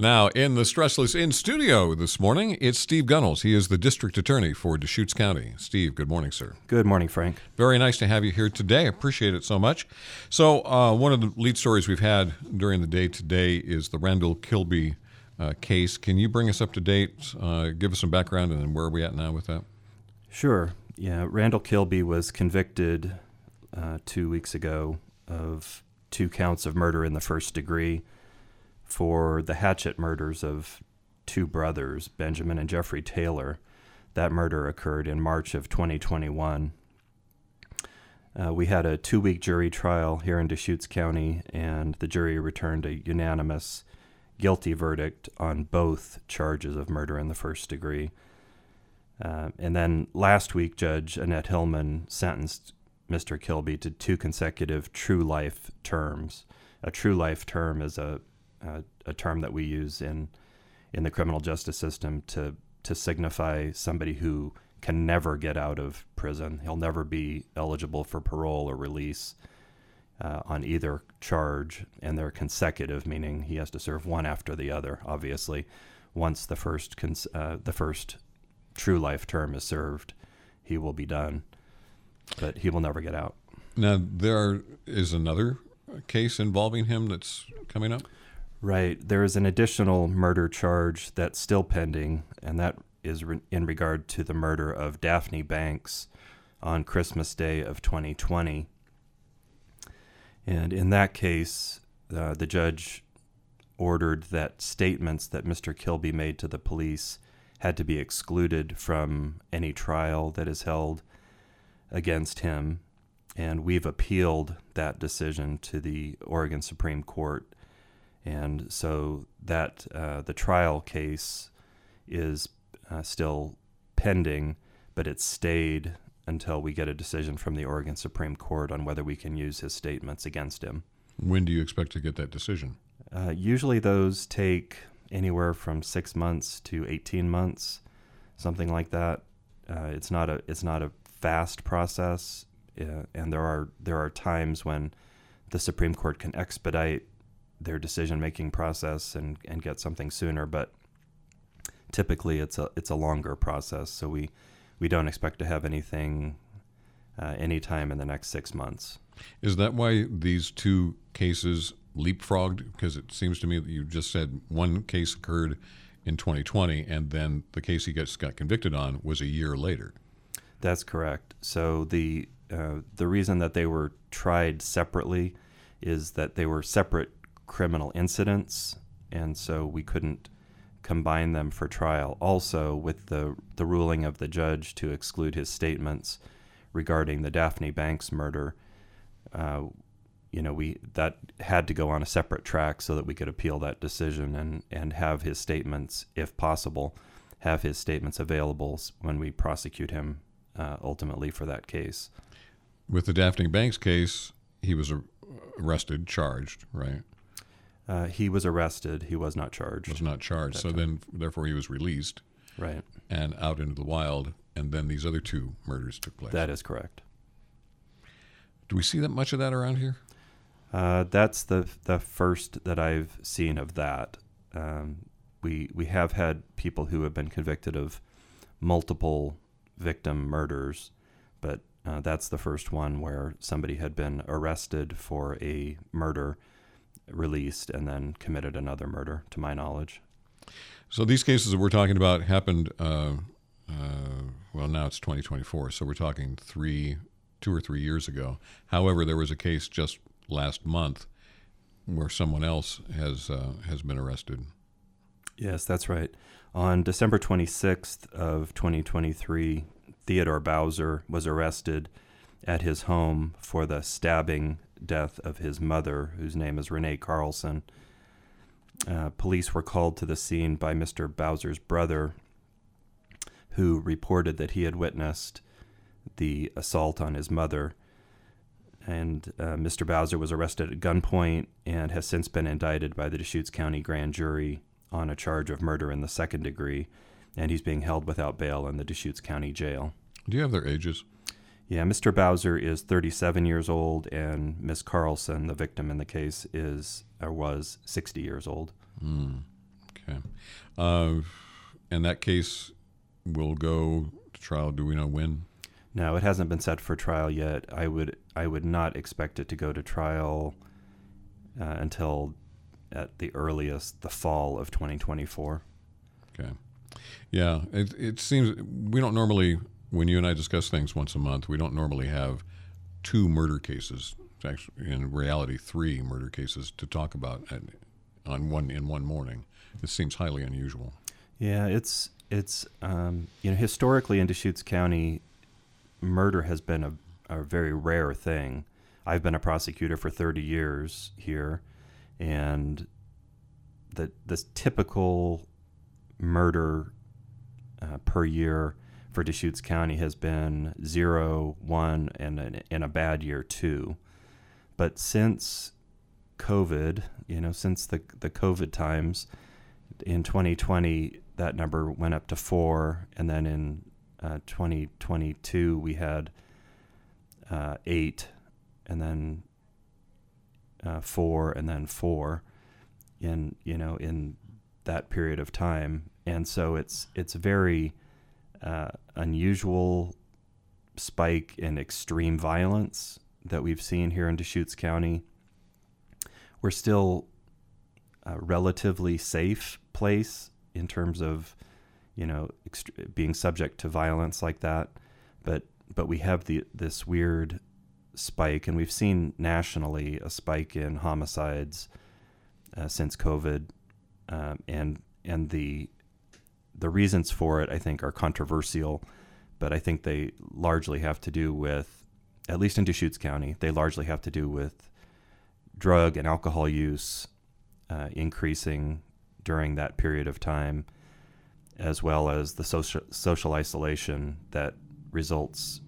Now, in the Stressless in studio this morning, it's Steve Gunnels. He is the district attorney for Deschutes County. Steve, good morning, sir. Good morning, Frank. Very nice to have you here today. Appreciate it so much. So, uh, one of the lead stories we've had during the day today is the Randall Kilby uh, case. Can you bring us up to date? Uh, give us some background and then where are we at now with that? Sure. Yeah, Randall Kilby was convicted uh, two weeks ago of two counts of murder in the first degree for the hatchet murders of two brothers, Benjamin and Jeffrey Taylor. That murder occurred in March of 2021. Uh, we had a two week jury trial here in Deschutes County, and the jury returned a unanimous guilty verdict on both charges of murder in the first degree. Uh, and then last week, Judge Annette Hillman sentenced Mr. Kilby to two consecutive true life terms. A true life term is a uh, a term that we use in in the criminal justice system to to signify somebody who can never get out of prison. He'll never be eligible for parole or release uh, on either charge, and they're consecutive, meaning he has to serve one after the other. Obviously, once the first cons- uh, the first true life term is served, he will be done, but he will never get out. Now there is another case involving him that's coming up. Right. There is an additional murder charge that's still pending, and that is re- in regard to the murder of Daphne Banks on Christmas Day of 2020. And in that case, uh, the judge ordered that statements that Mr. Kilby made to the police had to be excluded from any trial that is held against him. And we've appealed that decision to the Oregon Supreme Court and so that uh, the trial case is uh, still pending, but it's stayed until we get a decision from the Oregon Supreme Court on whether we can use his statements against him. When do you expect to get that decision? Uh, usually, those take anywhere from six months to eighteen months, something like that. Uh, it's not a it's not a fast process, uh, and there are there are times when the Supreme Court can expedite their decision making process and, and get something sooner. But typically, it's a it's a longer process. So we we don't expect to have anything uh, anytime in the next six months. Is that why these two cases leapfrogged? Because it seems to me that you just said one case occurred in 2020, and then the case he gets got convicted on was a year later. That's correct. So the uh, the reason that they were tried separately is that they were separate criminal incidents, and so we couldn't combine them for trial. Also, with the, the ruling of the judge to exclude his statements regarding the Daphne Banks murder, uh, you know, we that had to go on a separate track so that we could appeal that decision and and have his statements, if possible, have his statements available when we prosecute him uh, ultimately for that case. With the Daphne Banks case, he was arrested, charged, right? Uh, he was arrested. He was not charged. Was not charged. So time. then, therefore, he was released. Right. And out into the wild. And then these other two murders took place. That is correct. Do we see that much of that around here? Uh, that's the the first that I've seen of that. Um, we we have had people who have been convicted of multiple victim murders, but uh, that's the first one where somebody had been arrested for a murder released and then committed another murder, to my knowledge. So these cases that we're talking about happened. Uh, uh, well, now it's 2024, so we're talking three, two or three years ago. However, there was a case just last month where someone else has uh, has been arrested. Yes, that's right. On December 26th of 2023, Theodore Bowser was arrested at his home for the stabbing death of his mother, whose name is Renee Carlson. Uh, police were called to the scene by Mr. Bowser's brother, who reported that he had witnessed the assault on his mother. And uh, Mr. Bowser was arrested at gunpoint and has since been indicted by the Deschutes County grand jury on a charge of murder in the second degree. And he's being held without bail in the Deschutes County jail. Do you have their ages? Yeah, Mr. Bowser is 37 years old, and Miss Carlson, the victim in the case, is or was 60 years old. Mm. Okay. Uh, and that case will go to trial. Do we know when? No, it hasn't been set for trial yet. I would I would not expect it to go to trial uh, until at the earliest the fall of 2024. Okay. Yeah, it, it seems we don't normally, when you and I discuss things once a month, we don't normally have two murder cases. It's actually, in reality, three murder cases to talk about at, on one in one morning. This seems highly unusual. Yeah, it's it's um, you know historically in Deschutes County, murder has been a, a very rare thing. I've been a prosecutor for 30 years here, and the this typical murder uh, per year for Deschutes County has been zero, one, and in a bad year two. But since COVID, you know, since the the COVID times in 2020, that number went up to four, and then in uh, 2022 we had uh, eight, and then uh, four, and then four, in you know in that period of time, and so it's it's very uh, unusual spike in extreme violence that we've seen here in Deschutes County. We're still a relatively safe place in terms of, you know, ext- being subject to violence like that, but but we have the this weird spike, and we've seen nationally a spike in homicides uh, since COVID, um, and and the the reasons for it I think are controversial, but I think they largely have to do with, at least in Deschutes County, they largely have to do with drug and alcohol use uh, increasing during that period of time, as well as the social social isolation that results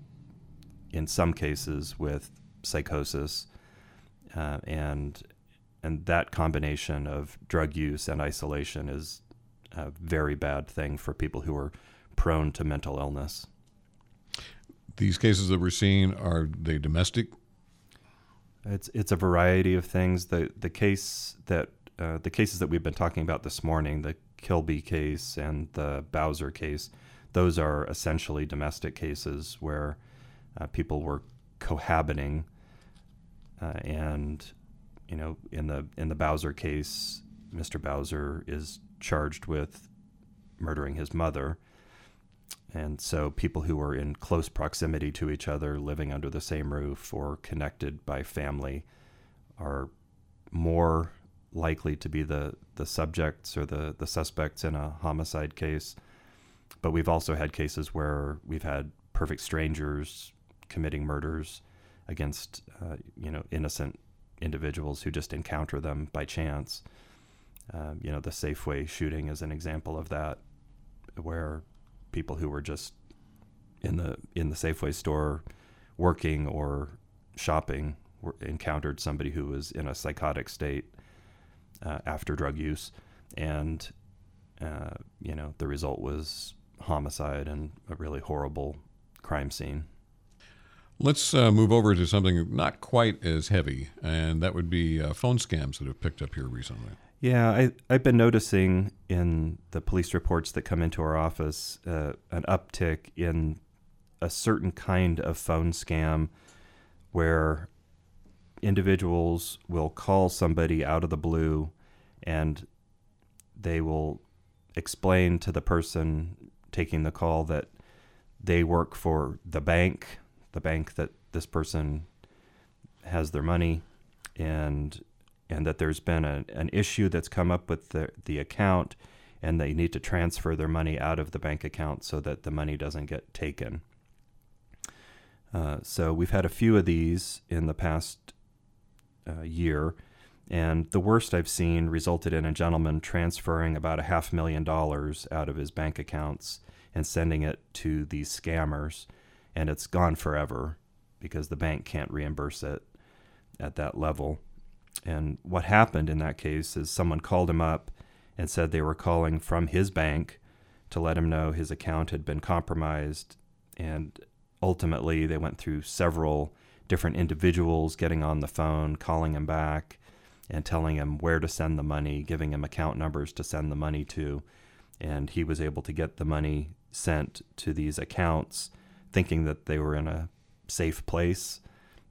in some cases with psychosis, uh, and and that combination of drug use and isolation is a very bad thing for people who are prone to mental illness. These cases that we're seeing are they domestic? It's it's a variety of things. The the case that uh, the cases that we've been talking about this morning, the Kilby case and the Bowser case, those are essentially domestic cases where uh, people were cohabiting, uh, and you know, in the in the Bowser case, Mr. Bowser is charged with murdering his mother. And so people who are in close proximity to each other, living under the same roof or connected by family, are more likely to be the, the subjects or the, the suspects in a homicide case. But we've also had cases where we've had perfect strangers committing murders against uh, you know innocent individuals who just encounter them by chance. Um, you know, the Safeway shooting is an example of that, where people who were just in the in the Safeway store working or shopping were, encountered somebody who was in a psychotic state uh, after drug use, and uh, you know the result was homicide and a really horrible crime scene. Let's uh, move over to something not quite as heavy, and that would be uh, phone scams that have picked up here recently. Yeah, I, I've been noticing in the police reports that come into our office uh, an uptick in a certain kind of phone scam where individuals will call somebody out of the blue and they will explain to the person taking the call that they work for the bank, the bank that this person has their money, and and that there's been a, an issue that's come up with the, the account and they need to transfer their money out of the bank account so that the money doesn't get taken. Uh, so we've had a few of these in the past uh, year, and the worst I've seen resulted in a gentleman transferring about a half million dollars out of his bank accounts and sending it to these scammers, and it's gone forever because the bank can't reimburse it at that level. And what happened in that case is someone called him up and said they were calling from his bank to let him know his account had been compromised. And ultimately, they went through several different individuals getting on the phone, calling him back. and telling him where to send the money, giving him account numbers to send the money to. And he was able to get the money sent to these accounts, thinking that they were in a safe place,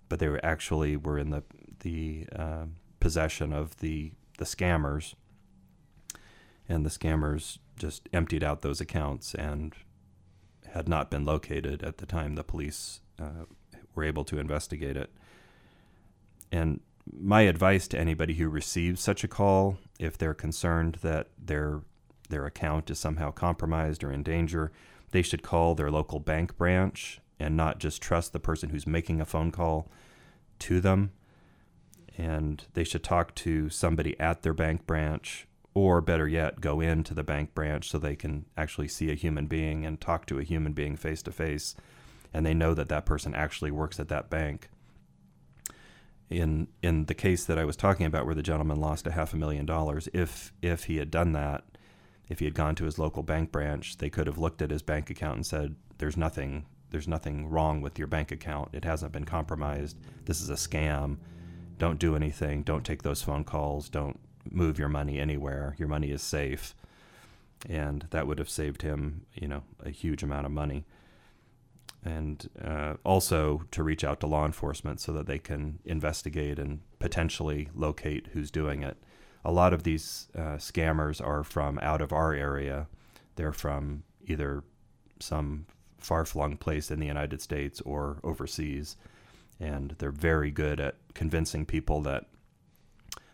but they were actually were in the the uh, possession of the the scammers, and the scammers just emptied out those accounts and had not been located at the time the police uh, were able to investigate it. And my advice to anybody who receives such a call, if they're concerned that their their account is somehow compromised or in danger, they should call their local bank branch and not just trust the person who's making a phone call to them. And they should talk to somebody at their bank branch, or better yet, go into the bank branch so they can actually see a human being and talk to a human being face to face. And they know that that person actually works at that bank in in the case that I was talking about, where the gentleman lost a half a million dollars, if if he had done that, if he had gone to his local bank branch, they could have looked at his bank account and said, "There's nothing, there's nothing wrong with your bank account. It hasn't been compromised. This is a scam. Don't do anything. Don't take those phone calls. Don't move your money anywhere. Your money is safe." And that would have saved him, you know, a huge amount of money and uh, also to reach out to law enforcement so that they can investigate and potentially locate who's doing it. A lot of these uh, scammers are from out of our area. They're from either some far flung place in the United States or overseas. And they're very good at convincing people that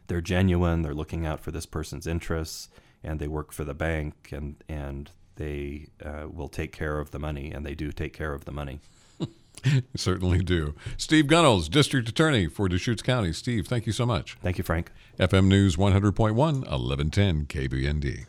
they're genuine, they're looking out for this person's interests, and they work for the bank and, and they uh, will take care of the money, and they do take care of the money. Certainly do. Steve Gunnels, District Attorney for Deschutes County. Steve, thank you so much. Thank you, Frank. FM News 100.1, 1110 KBND.